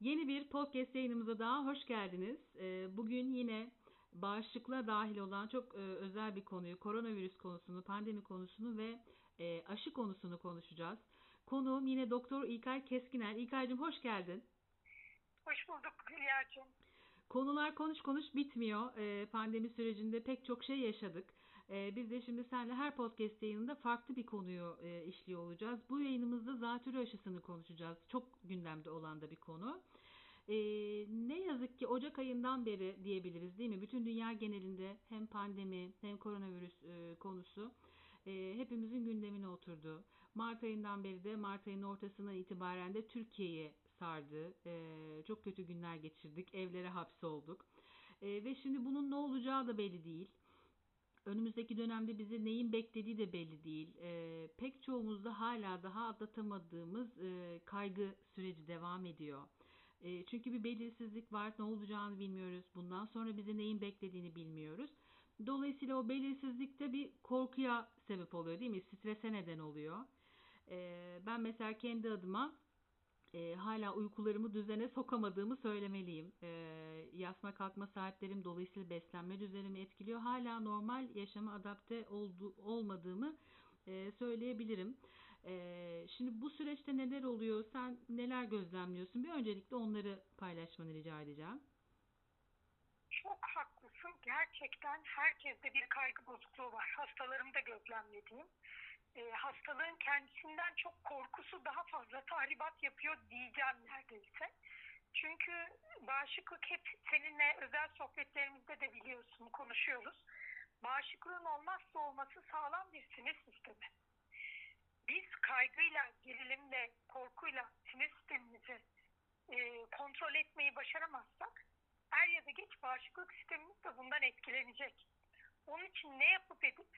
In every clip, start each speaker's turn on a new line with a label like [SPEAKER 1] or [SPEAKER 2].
[SPEAKER 1] Yeni bir podcast yayınımıza daha hoş geldiniz. Ee, bugün yine bağışıklığa dahil olan çok e, özel bir konuyu, koronavirüs konusunu, pandemi konusunu ve e, aşı konusunu konuşacağız. Konuğum yine Doktor İlkay Keskiner. İlkay'cığım hoş geldin.
[SPEAKER 2] Hoş bulduk Hülya'cığım.
[SPEAKER 1] Konular konuş konuş bitmiyor. Ee, pandemi sürecinde pek çok şey yaşadık. Ee, biz de şimdi seninle her podcast yayınında farklı bir konuyu e, işliyor olacağız. Bu yayınımızda zatürre aşısını konuşacağız. Çok gündemde olan da bir konu. Ee, ne yazık ki Ocak ayından beri diyebiliriz değil mi? Bütün dünya genelinde hem pandemi hem koronavirüs e, konusu e, hepimizin gündemine oturdu. Mart ayından beri de Mart ayının ortasından itibaren de Türkiye'yi sardı. E, çok kötü günler geçirdik. Evlere hapsolduk. E, ve şimdi bunun ne olacağı da belli değil. Önümüzdeki dönemde bizi neyin beklediği de belli değil. E, pek çoğumuzda hala daha atlatamadığımız e, kaygı süreci devam ediyor. E, çünkü bir belirsizlik var. Ne olacağını bilmiyoruz. Bundan sonra bizi neyin beklediğini bilmiyoruz. Dolayısıyla o belirsizlik de bir korkuya sebep oluyor değil mi? Strese neden oluyor. E, ben mesela kendi adıma e, hala uykularımı düzene sokamadığımı söylemeliyim. E, yatma kalkma saatlerim dolayısıyla beslenme düzenimi etkiliyor. Hala normal yaşama adapte oldu, olmadığımı e, söyleyebilirim. E, şimdi bu süreçte neler oluyor? Sen neler gözlemliyorsun? Bir öncelikle onları paylaşmanı rica edeceğim.
[SPEAKER 2] Çok haklısın. Gerçekten herkeste bir kaygı bozukluğu var. Hastalarımda gözlemlediğim e, hastalığın kendisinden çok korkusu daha fazla tahribat yapıyor diyeceğim neredeyse. Çünkü bağışıklık hep seninle özel sohbetlerimizde de biliyorsun konuşuyoruz. Bağışıklığın olmazsa olması sağlam bir sinir sistemi. Biz kaygıyla, gerilimle, korkuyla sinir sistemimizi e, kontrol etmeyi başaramazsak er ya da geç bağışıklık sistemimiz de bundan etkilenecek. Onun için ne yapıp edip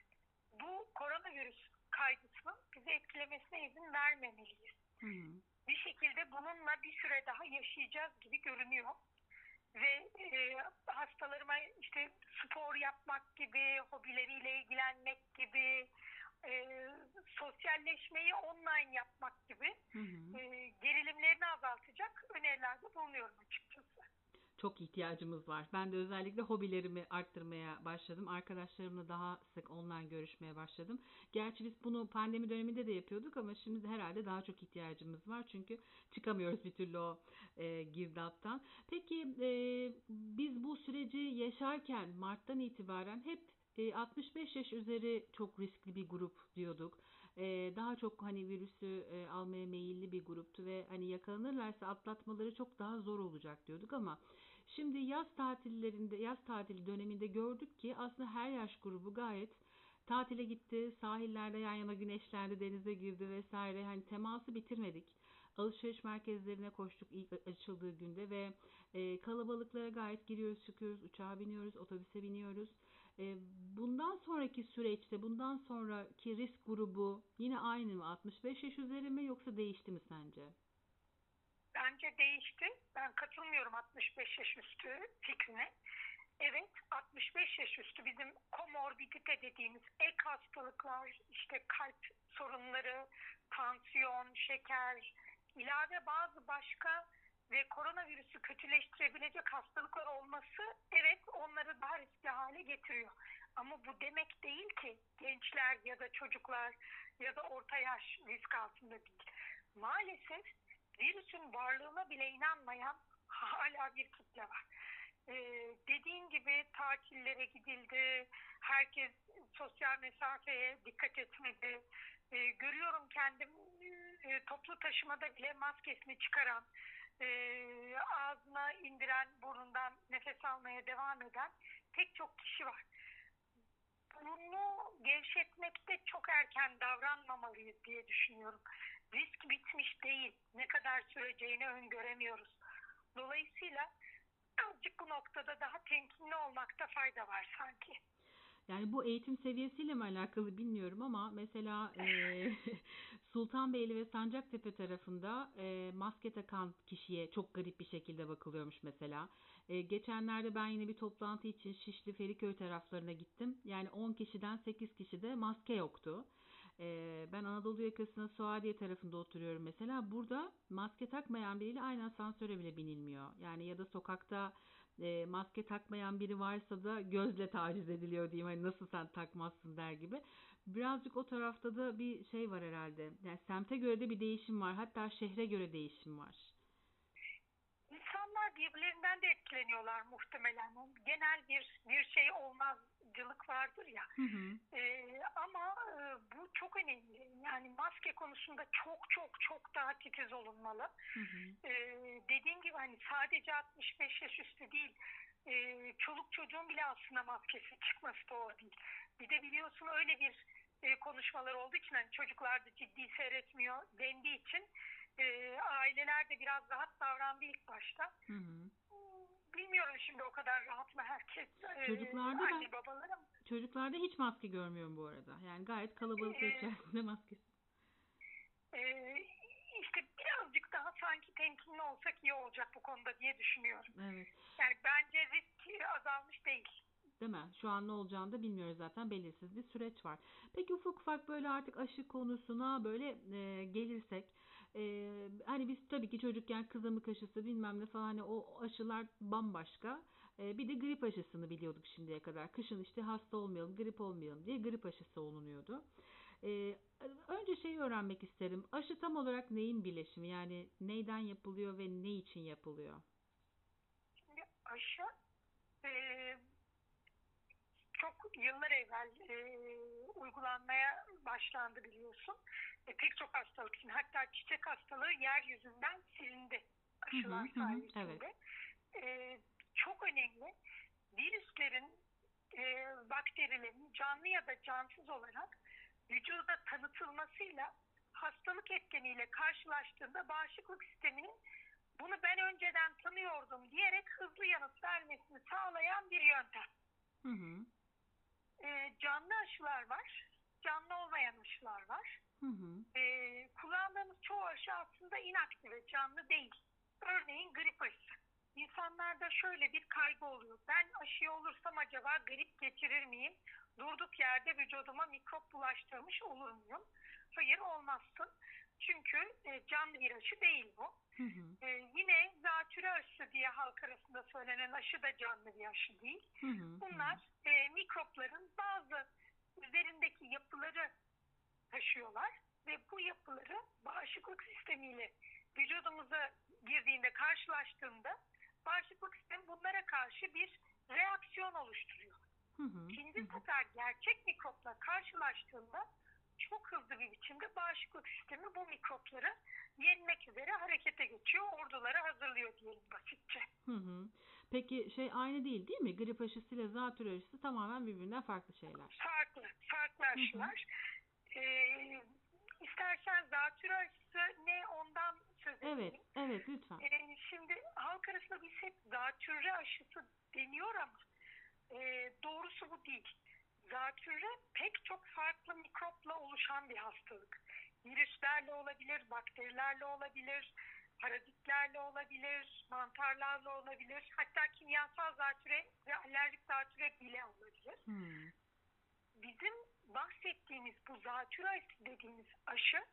[SPEAKER 2] bu koronavirüs kaygısının bizi etkilemesine izin vermemeliyiz. Hmm. Bir şekilde bununla bir süre daha yaşayacağız gibi görünüyor. Ve e, hastalarıma işte spor yapmak gibi, hobileriyle ilgilenmek gibi, e, sosyalleşmeyi online yapmak gibi hı hı. E, gerilimlerini azaltacak önerilerde bulunuyorum açıkçası
[SPEAKER 1] çok ihtiyacımız var. Ben de özellikle hobilerimi arttırmaya başladım. Arkadaşlarımla daha sık online görüşmeye başladım. Gerçi biz bunu pandemi döneminde de yapıyorduk ama şimdi herhalde daha çok ihtiyacımız var. Çünkü çıkamıyoruz bir türlü o e, girdaptan. Peki e, biz bu süreci yaşarken Mart'tan itibaren hep 65 e, yaş üzeri çok riskli bir grup diyorduk. E, daha çok hani virüsü e, almaya meyilli bir gruptu ve hani yakalanırlarsa atlatmaları çok daha zor olacak diyorduk ama şimdi yaz tatillerinde yaz tatili döneminde gördük ki aslında her yaş grubu gayet tatile gitti, sahillerde yan yana güneşlendi, denize girdi vesaire. Hani teması bitirmedik. Alışveriş merkezlerine koştuk ilk açıldığı günde ve e, kalabalıklara gayet giriyoruz, çıkıyoruz, uçağa biniyoruz, otobüse biniyoruz. E, bundan sonraki süreçte, bundan sonraki risk grubu yine aynı mı? 65 yaş üzeri mi yoksa değişti mi sence?
[SPEAKER 2] Bence değişti. Ben katılmıyorum 65 yaş üstü fikrine. Evet 65 yaş üstü bizim komorbidite dediğimiz ek hastalıklar işte kalp sorunları, tansiyon, şeker, ilave bazı başka ve koronavirüsü kötüleştirebilecek hastalıklar olması evet onları daha riskli hale getiriyor. Ama bu demek değil ki gençler ya da çocuklar ya da orta yaş risk altında değil. Maalesef virüsün varlığına bile inanmayan hala bir kitle var. Ee, dediğin gibi tatillere gidildi, herkes sosyal mesafeye dikkat etmedi. Ee, görüyorum kendim e, toplu taşımada bile maskesini çıkaran, e, ağzına indiren, burnundan nefes almaya devam eden pek çok kişi var. Bunu gevşetmekte çok erken davranmamalıyız diye düşünüyorum. Risk bitmiş değil. Ne kadar süreceğini öngöremiyoruz. Dolayısıyla azıcık bu noktada daha temkinli olmakta fayda var sanki.
[SPEAKER 1] Yani bu eğitim seviyesiyle mi alakalı bilmiyorum ama mesela e, Sultanbeyli ve Sancaktepe tarafında e, maske takan kişiye çok garip bir şekilde bakılıyormuş mesela. E, geçenlerde ben yine bir toplantı için Şişli Feriköy taraflarına gittim. Yani 10 kişiden 8 kişide maske yoktu. Ee, ben Anadolu yakasında Suadiye tarafında oturuyorum mesela. Burada maske takmayan biriyle aynı asansöre bile binilmiyor. Yani ya da sokakta e, maske takmayan biri varsa da gözle taciz ediliyor diyeyim. Hani nasıl sen takmazsın der gibi. Birazcık o tarafta da bir şey var herhalde. Yani semte göre de bir değişim var. Hatta şehre göre değişim var.
[SPEAKER 2] İnsanlar birbirlerinden de etkileniyorlar muhtemelen. Genel bir bir şey olmazcılık vardır ya.
[SPEAKER 1] Hı hı.
[SPEAKER 2] Ee, ama e, bu çok önemli. Yani maske konusunda çok çok çok daha titiz olunmalı.
[SPEAKER 1] Hı hı.
[SPEAKER 2] Ee, dediğim gibi hani sadece 65 yaş üstü değil. e, çoluk çocuğun bile aslında maskesi çıkması doğru değil. Bir de biliyorsun öyle bir e, konuşmalar olduğu için hani çocuklar da ciddi seyretmiyor dendiği için e, aileler de biraz rahat davrandı ilk başta.
[SPEAKER 1] Hı hı.
[SPEAKER 2] Bilmiyorum şimdi o kadar rahat mı herkes e,
[SPEAKER 1] Çocuklarda
[SPEAKER 2] anne babalar ama
[SPEAKER 1] Çocuklarda hiç maske görmüyorum bu arada. Yani gayet kalabalıklar
[SPEAKER 2] Ee,
[SPEAKER 1] içerisinde maskesiz.
[SPEAKER 2] e, işte birazcık daha sanki temkinli olsak iyi olacak bu konuda diye düşünüyorum.
[SPEAKER 1] Evet.
[SPEAKER 2] Yani bence risk azalmış değil.
[SPEAKER 1] Değil mi? Şu an ne olacağını da bilmiyoruz zaten. Belirsiz bir süreç var. Peki ufak ufak böyle artık aşı konusuna böyle e, gelirsek. E, hani biz tabii ki çocukken kızamık aşısı bilmem ne falan hani o aşılar bambaşka. E, bir de grip aşısını biliyorduk şimdiye kadar. Kışın işte hasta olmayalım, grip olmayalım diye grip aşısı olunuyordu. E, önce şeyi öğrenmek isterim. Aşı tam olarak neyin birleşimi? Yani neyden yapılıyor ve ne için yapılıyor?
[SPEAKER 2] Şimdi aşı e, çok yıllar evvel e, uygulanmaya başlandı biliyorsun. E, pek çok hastalık için hatta çiçek hastalığı yeryüzünden silindi aşılar
[SPEAKER 1] Hı hı,
[SPEAKER 2] sayesinde. E, çok önemli virüslerin, e, bakterilerin canlı ya da cansız olarak vücuda tanıtılmasıyla hastalık etkeniyle karşılaştığında bağışıklık sisteminin bunu ben önceden tanıyordum diyerek hızlı yanıt vermesini sağlayan bir yöntem.
[SPEAKER 1] Hı hı.
[SPEAKER 2] Ee, canlı aşılar var, canlı olmayan aşılar var.
[SPEAKER 1] Hı hı.
[SPEAKER 2] Ee, kullandığımız çoğu aşı aslında inaktive, canlı değil. Örneğin grip aşısı. İnsanlarda şöyle bir kaygı oluyor. Ben aşıya olursam acaba grip geçirir miyim? Durduk yerde vücuduma mikrop bulaştırmış olur muyum? Hayır olmazsın. Çünkü e, canlı bir aşı değil bu.
[SPEAKER 1] Hı hı.
[SPEAKER 2] Ee, yine zatürre aşısı diye halk söylenen aşı da canlı bir aşı değil.
[SPEAKER 1] Hı hı.
[SPEAKER 2] Bunlar e, mikropların bazı üzerindeki yapıları taşıyorlar ve bu yapıları bağışıklık sistemiyle vücudumuza girdiğinde karşılaştığında bağışıklık sistemi bunlara karşı bir reaksiyon oluşturuyor.
[SPEAKER 1] Hı hı.
[SPEAKER 2] İkinci sefer gerçek mikropla karşılaştığında çok hızlı bir biçimde bağışıklık sistemi bu mikropları yenmek üzere harekete geçiyor. Orduları hazırlıyor diyelim basitçe.
[SPEAKER 1] Hı hı. Peki şey aynı değil değil mi? Grip aşısı ile zatürre aşısı tamamen birbirinden farklı şeyler.
[SPEAKER 2] Farklı, farklı
[SPEAKER 1] hı.
[SPEAKER 2] aşılar. Ee, istersen zatürre aşısı ne ondan söz edelim.
[SPEAKER 1] Evet, evet lütfen.
[SPEAKER 2] Ee, şimdi halk arasında biz hep zatürre aşısı deniyor ama e, doğrusu bu değil. Zatürre pek çok farklı mikropla oluşan bir hastalık. Virüslerle olabilir, bakterilerle olabilir, parazitlerle olabilir, mantarlarla olabilir. Hatta kimyasal zatürre ve alerjik zatürre bile olabilir.
[SPEAKER 1] Hı.
[SPEAKER 2] Bizim bahsettiğimiz bu zatürre aşısı dediğimiz aşı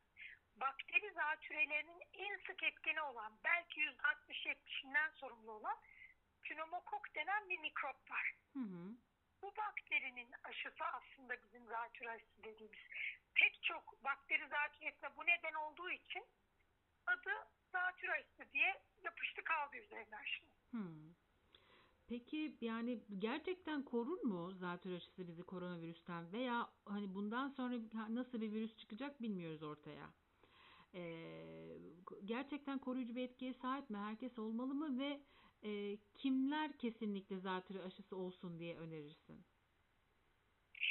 [SPEAKER 2] bakteri zatürelerinin en sık etkeni olan belki %60-70'inden sorumlu olan pneumokok denen bir mikrop var.
[SPEAKER 1] Hı hı.
[SPEAKER 2] Bu bakterinin aşısı aslında bizim zatürre aşısı dediğimiz. Pek çok bakteri zatüresine bu neden olduğu için adı zatürre aşısı diye yapıştı kaldı üzerinden şimdi.
[SPEAKER 1] Hı. Peki yani gerçekten korur mu zatürre aşısı bizi koronavirüsten veya hani bundan sonra nasıl bir virüs çıkacak bilmiyoruz ortaya. Ee, gerçekten koruyucu bir etkiye sahip mi? Herkes olmalı mı ve e, kimler kesinlikle zatürre aşısı olsun diye önerirsin?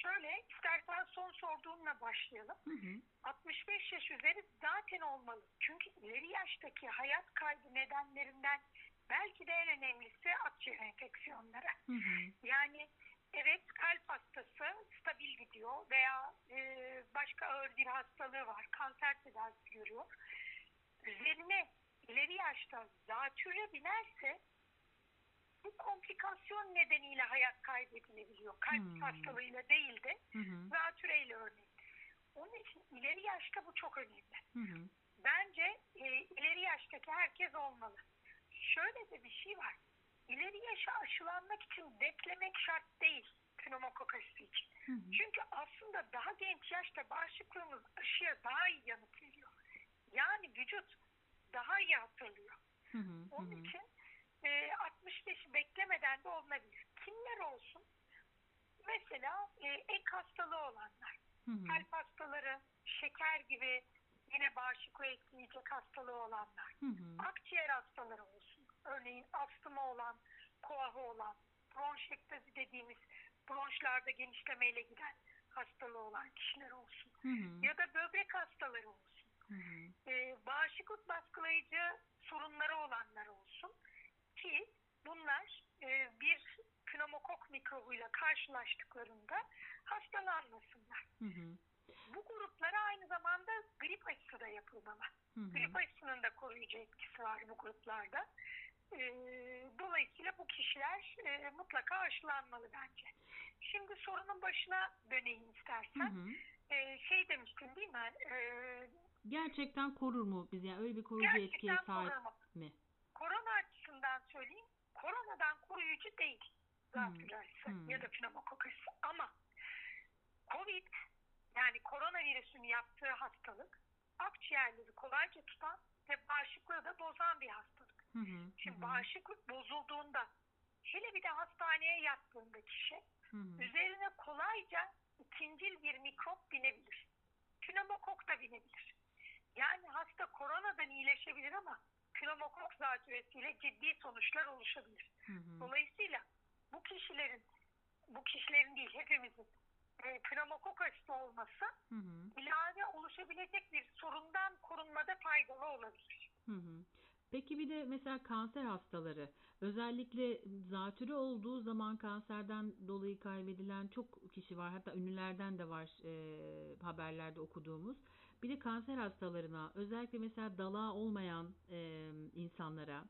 [SPEAKER 2] Şöyle istersen son sorduğunla başlayalım.
[SPEAKER 1] Hı hı.
[SPEAKER 2] 65 yaş üzeri zaten olmalı. Çünkü ileri yaştaki hayat kaybı nedenlerinden belki de en önemlisi akciğer enfeksiyonları.
[SPEAKER 1] Hı hı.
[SPEAKER 2] Yani evet kalp hastası stabil gidiyor veya e, başka ağır bir hastalığı var. Kanser tedavisi görüyor. Üzerine ileri yaşta zatürre binerse bu komplikasyon nedeniyle hayat kaybedilebiliyor. Kalp
[SPEAKER 1] Hmm.
[SPEAKER 2] hastalığıyla değil de zatüreyle örneğin. Onun için ileri yaşta bu çok önemli.
[SPEAKER 1] Hı hı.
[SPEAKER 2] Bence e, ileri yaştaki herkes olmalı. Şöyle de bir şey var. İleri yaşa aşılanmak için beklemek şart değil pneumokokası için.
[SPEAKER 1] Hı hı.
[SPEAKER 2] Çünkü aslında daha genç yaşta bağışıklığımız aşıya daha iyi yanıt veriyor. Yani vücut daha iyi hatırlıyor.
[SPEAKER 1] Hı hı. Hı
[SPEAKER 2] Onun
[SPEAKER 1] hı.
[SPEAKER 2] için e, 65'i beklemeden de olunabilir. Kimler olsun? Mesela e, ek hastalığı olanlar,
[SPEAKER 1] Hı hı.
[SPEAKER 2] kalp hastaları, şeker gibi yine bağışıklığı etkileyecek hastalığı olanlar,
[SPEAKER 1] Hı hı.
[SPEAKER 2] akciğer hastaları olsun. Örneğin astımı olan, koahı olan, bronşektazi dediğimiz bronşlarda genişlemeyle giden hastalığı olan kişiler olsun.
[SPEAKER 1] Hı hı.
[SPEAKER 2] Ya da böbrek hastaları olsun.
[SPEAKER 1] Hı hı.
[SPEAKER 2] Ee, bağışıklık baskılayıcı sorunları olanlar olsun. Ki bunlar e, bir pneumokok mikrobuyla karşılaştıklarında hastalanmasınlar.
[SPEAKER 1] Hı hı.
[SPEAKER 2] Bu gruplara aynı zamanda grip aşısı da yapılmalı.
[SPEAKER 1] Hı hı.
[SPEAKER 2] Grip aşısının da koruyucu etkisi var bu gruplarda. Ee, dolayısıyla bu kişiler e, mutlaka aşılanmalı bence. Şimdi sorunun başına döneyim
[SPEAKER 1] Hı
[SPEAKER 2] istersen.
[SPEAKER 1] hı.
[SPEAKER 2] Ee, şey demiştin değil mi? Ee,
[SPEAKER 1] Gerçekten korur mu biz yani öyle bir koruyucu etkiye sahip mi?
[SPEAKER 2] Açısından söyleyeyim. Koronadan koruyucu değil. Zatürre aşısı
[SPEAKER 1] Hmm.
[SPEAKER 2] ya da pneumokok aşısı. Ama Covid yani koronavirüsün yaptığı hastalık akciğerleri kolayca tutan ve bağışıklığı da bozan bir hastalık.
[SPEAKER 1] Hı hı.
[SPEAKER 2] Şimdi
[SPEAKER 1] hı hı.
[SPEAKER 2] bağışıklık bozulduğunda hele bir de hastaneye yattığında kişi
[SPEAKER 1] Hı hı.
[SPEAKER 2] üzerine kolayca ikincil bir mikrop binebilir. Pneumokok da binebilir. Yani hasta koronadan iyileşebilir ama pneumokok zatürresiyle ciddi sonuçlar oluşabilir.
[SPEAKER 1] Hı hı.
[SPEAKER 2] Dolayısıyla bu kişilerin, bu kişilerin değil hepimizin e, pneumokok aşısı olması
[SPEAKER 1] Hı hı.
[SPEAKER 2] ilave oluşabilecek bir sorundan korunmada faydalı olabilir.
[SPEAKER 1] Hı hı. Peki bir de mesela kanser hastaları özellikle zatürre olduğu zaman kanserden dolayı kaybedilen çok kişi var. Hatta ünlülerden de var e, haberlerde okuduğumuz. Bir de kanser hastalarına özellikle mesela dalağı olmayan e, insanlara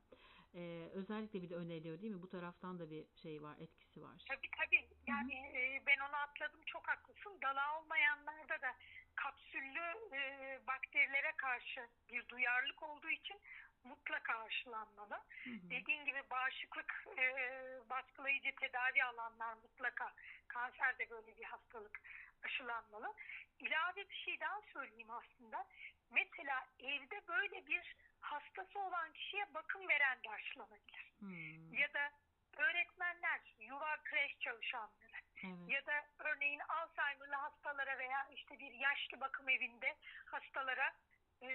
[SPEAKER 1] e, özellikle bir de öneriliyor değil mi? Bu taraftan da bir şey var, etkisi var.
[SPEAKER 2] Tabii tabii. Yani e, ben onu atladım çok haklısın. Dalağı olmayanlarda da kapsüllü e, bakterilere karşı bir duyarlılık olduğu için mutlaka aşılanmalı.
[SPEAKER 1] Hı hı.
[SPEAKER 2] Dediğin gibi bağışıklık e, baskılayıcı tedavi alanlar mutlaka kanser de böyle bir hastalık aşılanmalı. İlave bir şey daha söyleyeyim aslında. Mesela evde böyle bir hastası olan kişiye bakım veren de aşılanabilir.
[SPEAKER 1] Hmm,
[SPEAKER 2] Ya da öğretmenler, yuva kreş çalışanları
[SPEAKER 1] Evet.
[SPEAKER 2] ya da örneğin Alzheimer'lı hastalara veya işte bir yaşlı bakım evinde hastalara e,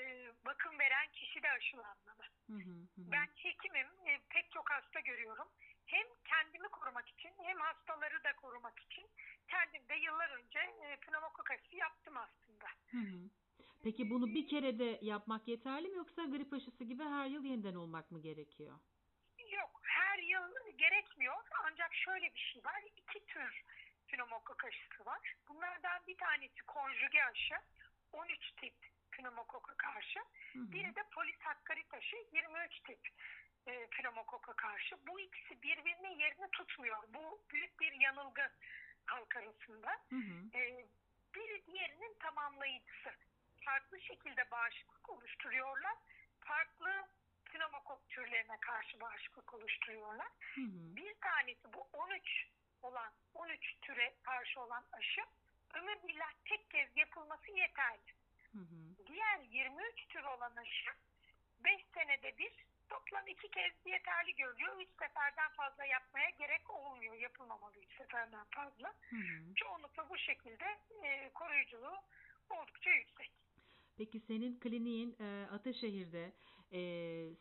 [SPEAKER 2] bakım veren kişi de aşılanmalı.
[SPEAKER 1] Hı, hı hı.
[SPEAKER 2] Ben hekimim, e, pek çok hasta görüyorum. Hem kendimi korumak için hem hastaları da korumak için kendim de yıllar önce e, pneumokok aşısı yaptım aslında.
[SPEAKER 1] Hı hı. Peki bunu bir kere de yapmak yeterli mi yoksa grip aşısı gibi her yıl yeniden olmak mı gerekiyor?
[SPEAKER 2] Yok, her yıl gerekmiyor. Ancak şöyle bir şey var. İki tür pneumokok aşısı var. Bunlardan bir tanesi konjüge aşı. 13 tip pneumokoka karşı.
[SPEAKER 1] Hı hı.
[SPEAKER 2] Biri de polisakkarit aşı 23 tip e, pneumokoka karşı. Bu ikisi birbirinin yerini tutmuyor. Bu büyük bir yanılgı halk arasında.
[SPEAKER 1] Hı hı.
[SPEAKER 2] E, biri diğerinin tamamlayıcısı. Farklı şekilde bağışıklık oluşturuyorlar. Farklı pneumokok türlerine karşı bağışıklık oluşturuyorlar.
[SPEAKER 1] Hı hı.
[SPEAKER 2] Bir tanesi bu 13 olan 13 türe karşı olan aşı ömür billah tek kez yapılması yeterli.
[SPEAKER 1] Hı hı.
[SPEAKER 2] Diğer 23 tür olan aşı 5 senede bir toplam 2 kez yeterli görülüyor. 3 seferden fazla yapmaya gerek olmuyor. Yapılmamalı 3 seferden fazla.
[SPEAKER 1] Hı hı.
[SPEAKER 2] Çoğunlukla bu şekilde e, koruyuculuğu oldukça yüksek.
[SPEAKER 1] Peki senin kliniğin e, Ataşehir'de e,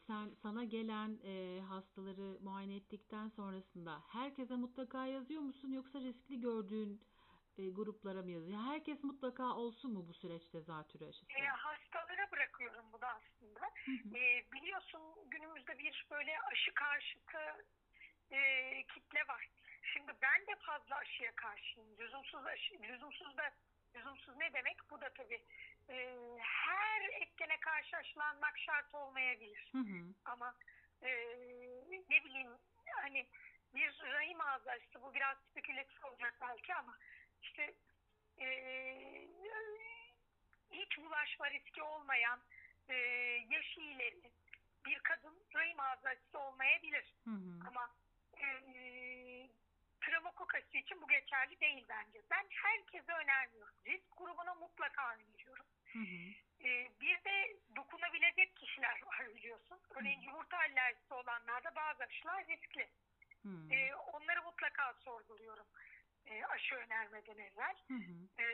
[SPEAKER 1] sen sana gelen e, hastaları muayene ettikten sonrasında herkese mutlaka yazıyor musun yoksa riskli gördüğün e, gruplara mı yazıyor? Herkes mutlaka olsun mu bu süreçte zatürre aşısı?
[SPEAKER 2] E, hastalara bırakıyorum bu da aslında.
[SPEAKER 1] Hı hı.
[SPEAKER 2] E, biliyorsun günümüzde bir böyle aşı karşıtı e, kitle var. Şimdi ben de fazla aşıya karşıyım. Lüzumsuz aşı, lüzumsuz da lüzumsuz ne demek? Bu da tabii e, her etkene karşı aşılanmak şart olmayabilir.
[SPEAKER 1] Hı hı.
[SPEAKER 2] Ama e, ne bileyim hani bir rahim ağzı aşısı bu biraz spekülatif olacak belki ama işte e, hiç bulaşma riski olmayan e, yaşı ileri bir kadın rahim ağzı olmayabilir.
[SPEAKER 1] Hı hı.
[SPEAKER 2] Ama e, travmokok aşısı için bu geçerli değil bence. Ben herkese önermiyorum. Risk grubuna mutlaka öneriyorum.
[SPEAKER 1] Hı hı.
[SPEAKER 2] E, bir de dokunabilecek kişiler var biliyorsun. Örneğin yumurta alerjisi olanlarda bazı aşılar riskli.
[SPEAKER 1] Hı.
[SPEAKER 2] E, onları mutlaka sorguluyorum e, aşı önermeden evvel.
[SPEAKER 1] Hı hı.
[SPEAKER 2] E,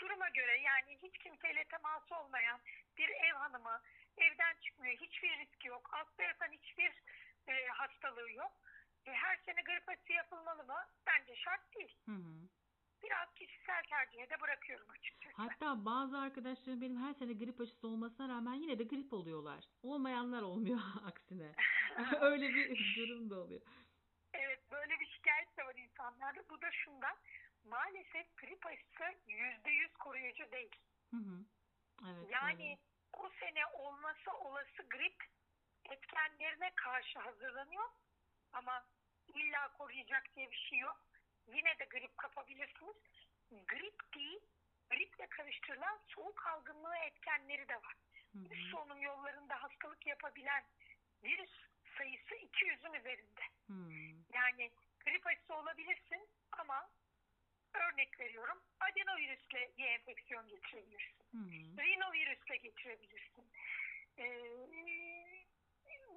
[SPEAKER 2] duruma göre yani hiç kimseyle teması olmayan bir ev hanımı evden çıkmıyor. Hiçbir riski yok. Hasta yatan hiçbir e, hastalığı yok. E, her sene grip aşısı yapılmalı mı? Bence şart değil.
[SPEAKER 1] Hı hı.
[SPEAKER 2] Biraz kişisel tercihe de bırakıyorum açıkçası.
[SPEAKER 1] Hatta bazı arkadaşlarım benim her sene grip aşısı olmasına rağmen yine de grip oluyorlar. Olmayanlar olmuyor aksine. Öyle bir durum da oluyor.
[SPEAKER 2] Evet böyle bir şikayet de var insanlarda. Bu da şundan. Maalesef grip aşısı yüzde yüz koruyucu değil.
[SPEAKER 1] Hı hı. Evet.
[SPEAKER 2] Yani
[SPEAKER 1] öyle.
[SPEAKER 2] o sene olması olası grip etkenlerine karşı hazırlanıyor. Ama illa koruyacak diye bir şey yok. Yine de grip kapabilirsiniz. Grip değil, griple karıştırılan soğuk algınlığı etkenleri de var.
[SPEAKER 1] Hı hı.
[SPEAKER 2] Üst solunum yollarında hastalık yapabilen virüs sayısı 200'ün üzerinde.
[SPEAKER 1] Hı.
[SPEAKER 2] Yani grip aşısı olabilirsin ama örnek veriyorum adenovirüsle bir enfeksiyon geçirebilirsin.
[SPEAKER 1] Hı hı.
[SPEAKER 2] Rinovirüsle geçirebilirsin. Ee,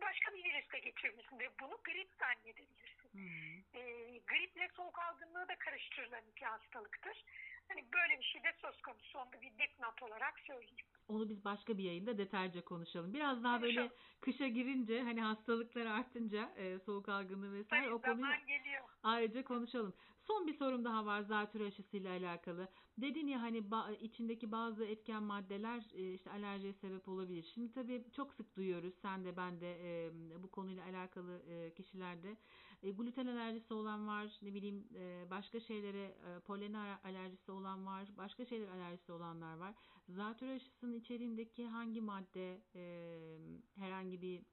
[SPEAKER 2] başka bir virüsle geçirebilirsin ve bunu grip zannedebilirsin.
[SPEAKER 1] Hı
[SPEAKER 2] Ee, griple soğuk algınlığı da karıştırılan iki hastalıktır. Hani böyle bir şey de söz konusu. Onu bir dipnot olarak söyleyeyim.
[SPEAKER 1] Onu biz başka bir yayında detaylıca konuşalım. Biraz daha böyle
[SPEAKER 2] Konuşalım.
[SPEAKER 1] kışa girince hani hastalıklar artınca e, soğuk algınlığı vesaire
[SPEAKER 2] Tabii
[SPEAKER 1] o konuyu
[SPEAKER 2] geliyor.
[SPEAKER 1] ayrıca konuşalım. Son bir sorum daha var zatürre aşısıyla alakalı. Dedin ya hani ba- içindeki bazı etken maddeler e, işte alerjiye sebep olabilir. Şimdi tabii çok sık duyuyoruz sen de ben de e, bu konuyla alakalı e, kişilerde e, gluten alerjisi olan var, ne bileyim e, başka şeylere e, polen alerjisi olan var, başka şeyler alerjisi olanlar var. Zatürre aşısının içeriğindeki hangi madde e, herhangi bir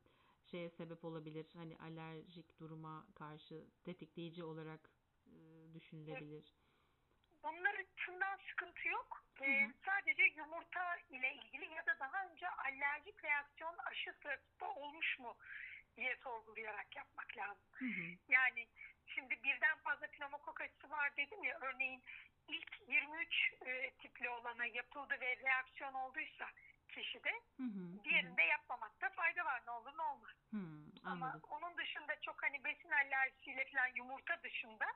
[SPEAKER 1] şeye sebep olabilir? Hani alerjik duruma karşı tetikleyici olarak e, düşünülebilir.
[SPEAKER 2] Bunlar açısından sıkıntı yok. Ee,
[SPEAKER 1] Hı hı.
[SPEAKER 2] sadece yumurta ile ilgili ya da daha önce alerjik reaksiyon aşı sırasında olmuş mu diye sorgulayarak yapmak lazım.
[SPEAKER 1] Hı hı.
[SPEAKER 2] Yani şimdi birden fazla pneumokok aşısı var dedim ya örneğin ilk 23 e, tipli olana yapıldı ve reaksiyon olduysa kişide
[SPEAKER 1] Hı hı.
[SPEAKER 2] diğerinde yapmamakta fayda var ne olur ne olmaz.
[SPEAKER 1] Hı,
[SPEAKER 2] Ama onun dışında çok hani besin alerjisiyle falan yumurta dışında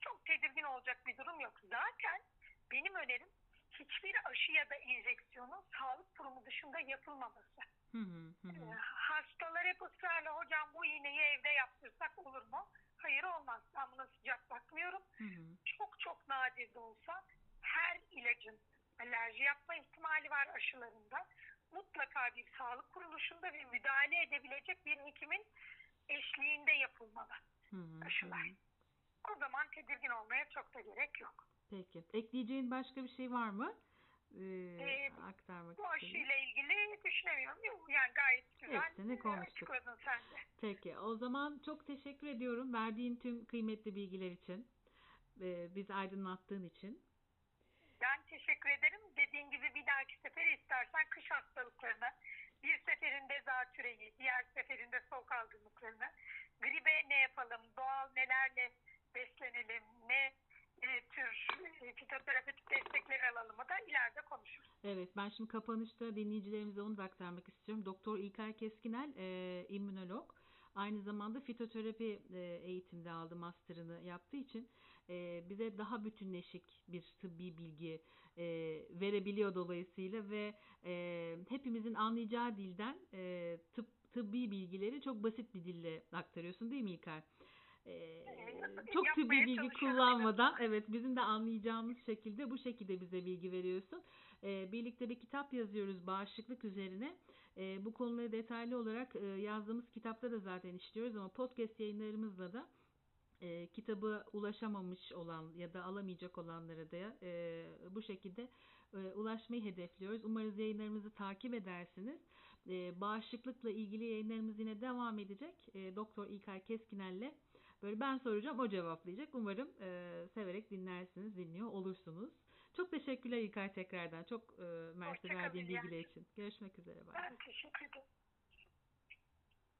[SPEAKER 2] çok tedirgin olacak bir durum yok. Zaten benim önerim hiçbir aşı ya da enjeksiyonun sağlık kurumu dışında yapılmaması.
[SPEAKER 1] Hı hı. Hı
[SPEAKER 2] Ee. Hastalar hep ısrarla hocam bu iğneyi evde yaptırsak olur mu? Hayır olmaz. Ben buna sıcak bakmıyorum.
[SPEAKER 1] Hı hı.
[SPEAKER 2] Çok çok nadir de olsa her ilacın alerji yapma ihtimali var aşılarında. Mutlaka bir sağlık kuruluşunda ve müdahale edebilecek bir hekimin eşliğinde yapılmalı.
[SPEAKER 1] Hı hı.
[SPEAKER 2] Aşılar.
[SPEAKER 1] Hı hı.
[SPEAKER 2] O zaman tedirgin olmaya çok da gerek yok.
[SPEAKER 1] Peki. Ekleyeceğin başka bir şey var mı? Ee,
[SPEAKER 2] Ee, Bu
[SPEAKER 1] aktarmak istediğin.
[SPEAKER 2] aşıyla ilgili düşünemiyorum. Yani gayet güzel
[SPEAKER 1] Hepsini
[SPEAKER 2] e,
[SPEAKER 1] konuştuk.
[SPEAKER 2] sen de.
[SPEAKER 1] Peki. O zaman çok teşekkür ediyorum verdiğin tüm kıymetli bilgiler için. Ee, bizi aydınlattığın için.
[SPEAKER 2] Ben teşekkür ederim. Dediğin gibi bir dahaki sefere istersen kış hastalıklarını, bir seferinde zatüreyi, diğer seferinde soğuk algınlıklarını, gribe ne yapalım, doğal nelerle beslenelim, ne e, tür e, fitoterapötik destekler alalım da ileride konuşuruz.
[SPEAKER 1] Evet ben şimdi kapanışta dinleyicilerimize onu da aktarmak istiyorum. Doktor İlkay Keskinel e, immünolog. Aynı zamanda fitoterapi e, eğitimde aldı master'ını yaptığı için e, bize daha bütünleşik bir tıbbi bilgi verebiliyor dolayısıyla ve hepimizin anlayacağı dilden tıbbi bilgileri çok basit bir dille aktarıyorsun değil mi İlkay? E, çok tıbbi
[SPEAKER 2] Yapmaya
[SPEAKER 1] bilgi kullanmadan evet bizim de anlayacağımız şekilde bu şekilde bize bilgi veriyorsun. E, birlikte bir kitap yazıyoruz bağışıklık üzerine. E, bu konuları detaylı olarak e, yazdığımız kitapta da zaten işliyoruz ama podcast yayınlarımızla da e, kitabı ulaşamamış olan ya da alamayacak olanlara da e, bu şekilde e, ulaşmayı hedefliyoruz. Umarız yayınlarımızı takip edersiniz. E, bağışıklıkla ilgili yayınlarımız yine devam edecek. E, Doktor İlkay Keskinel'le böyle ben soracağım o cevaplayacak. Umarım e, severek dinlersiniz, dinliyor olursunuz. Çok teşekkürler İlkay tekrardan. Çok e,
[SPEAKER 2] Hoşça
[SPEAKER 1] verdiğin bilgiler için. Görüşmek üzere. Bye.
[SPEAKER 2] Ben teşekkür ederim.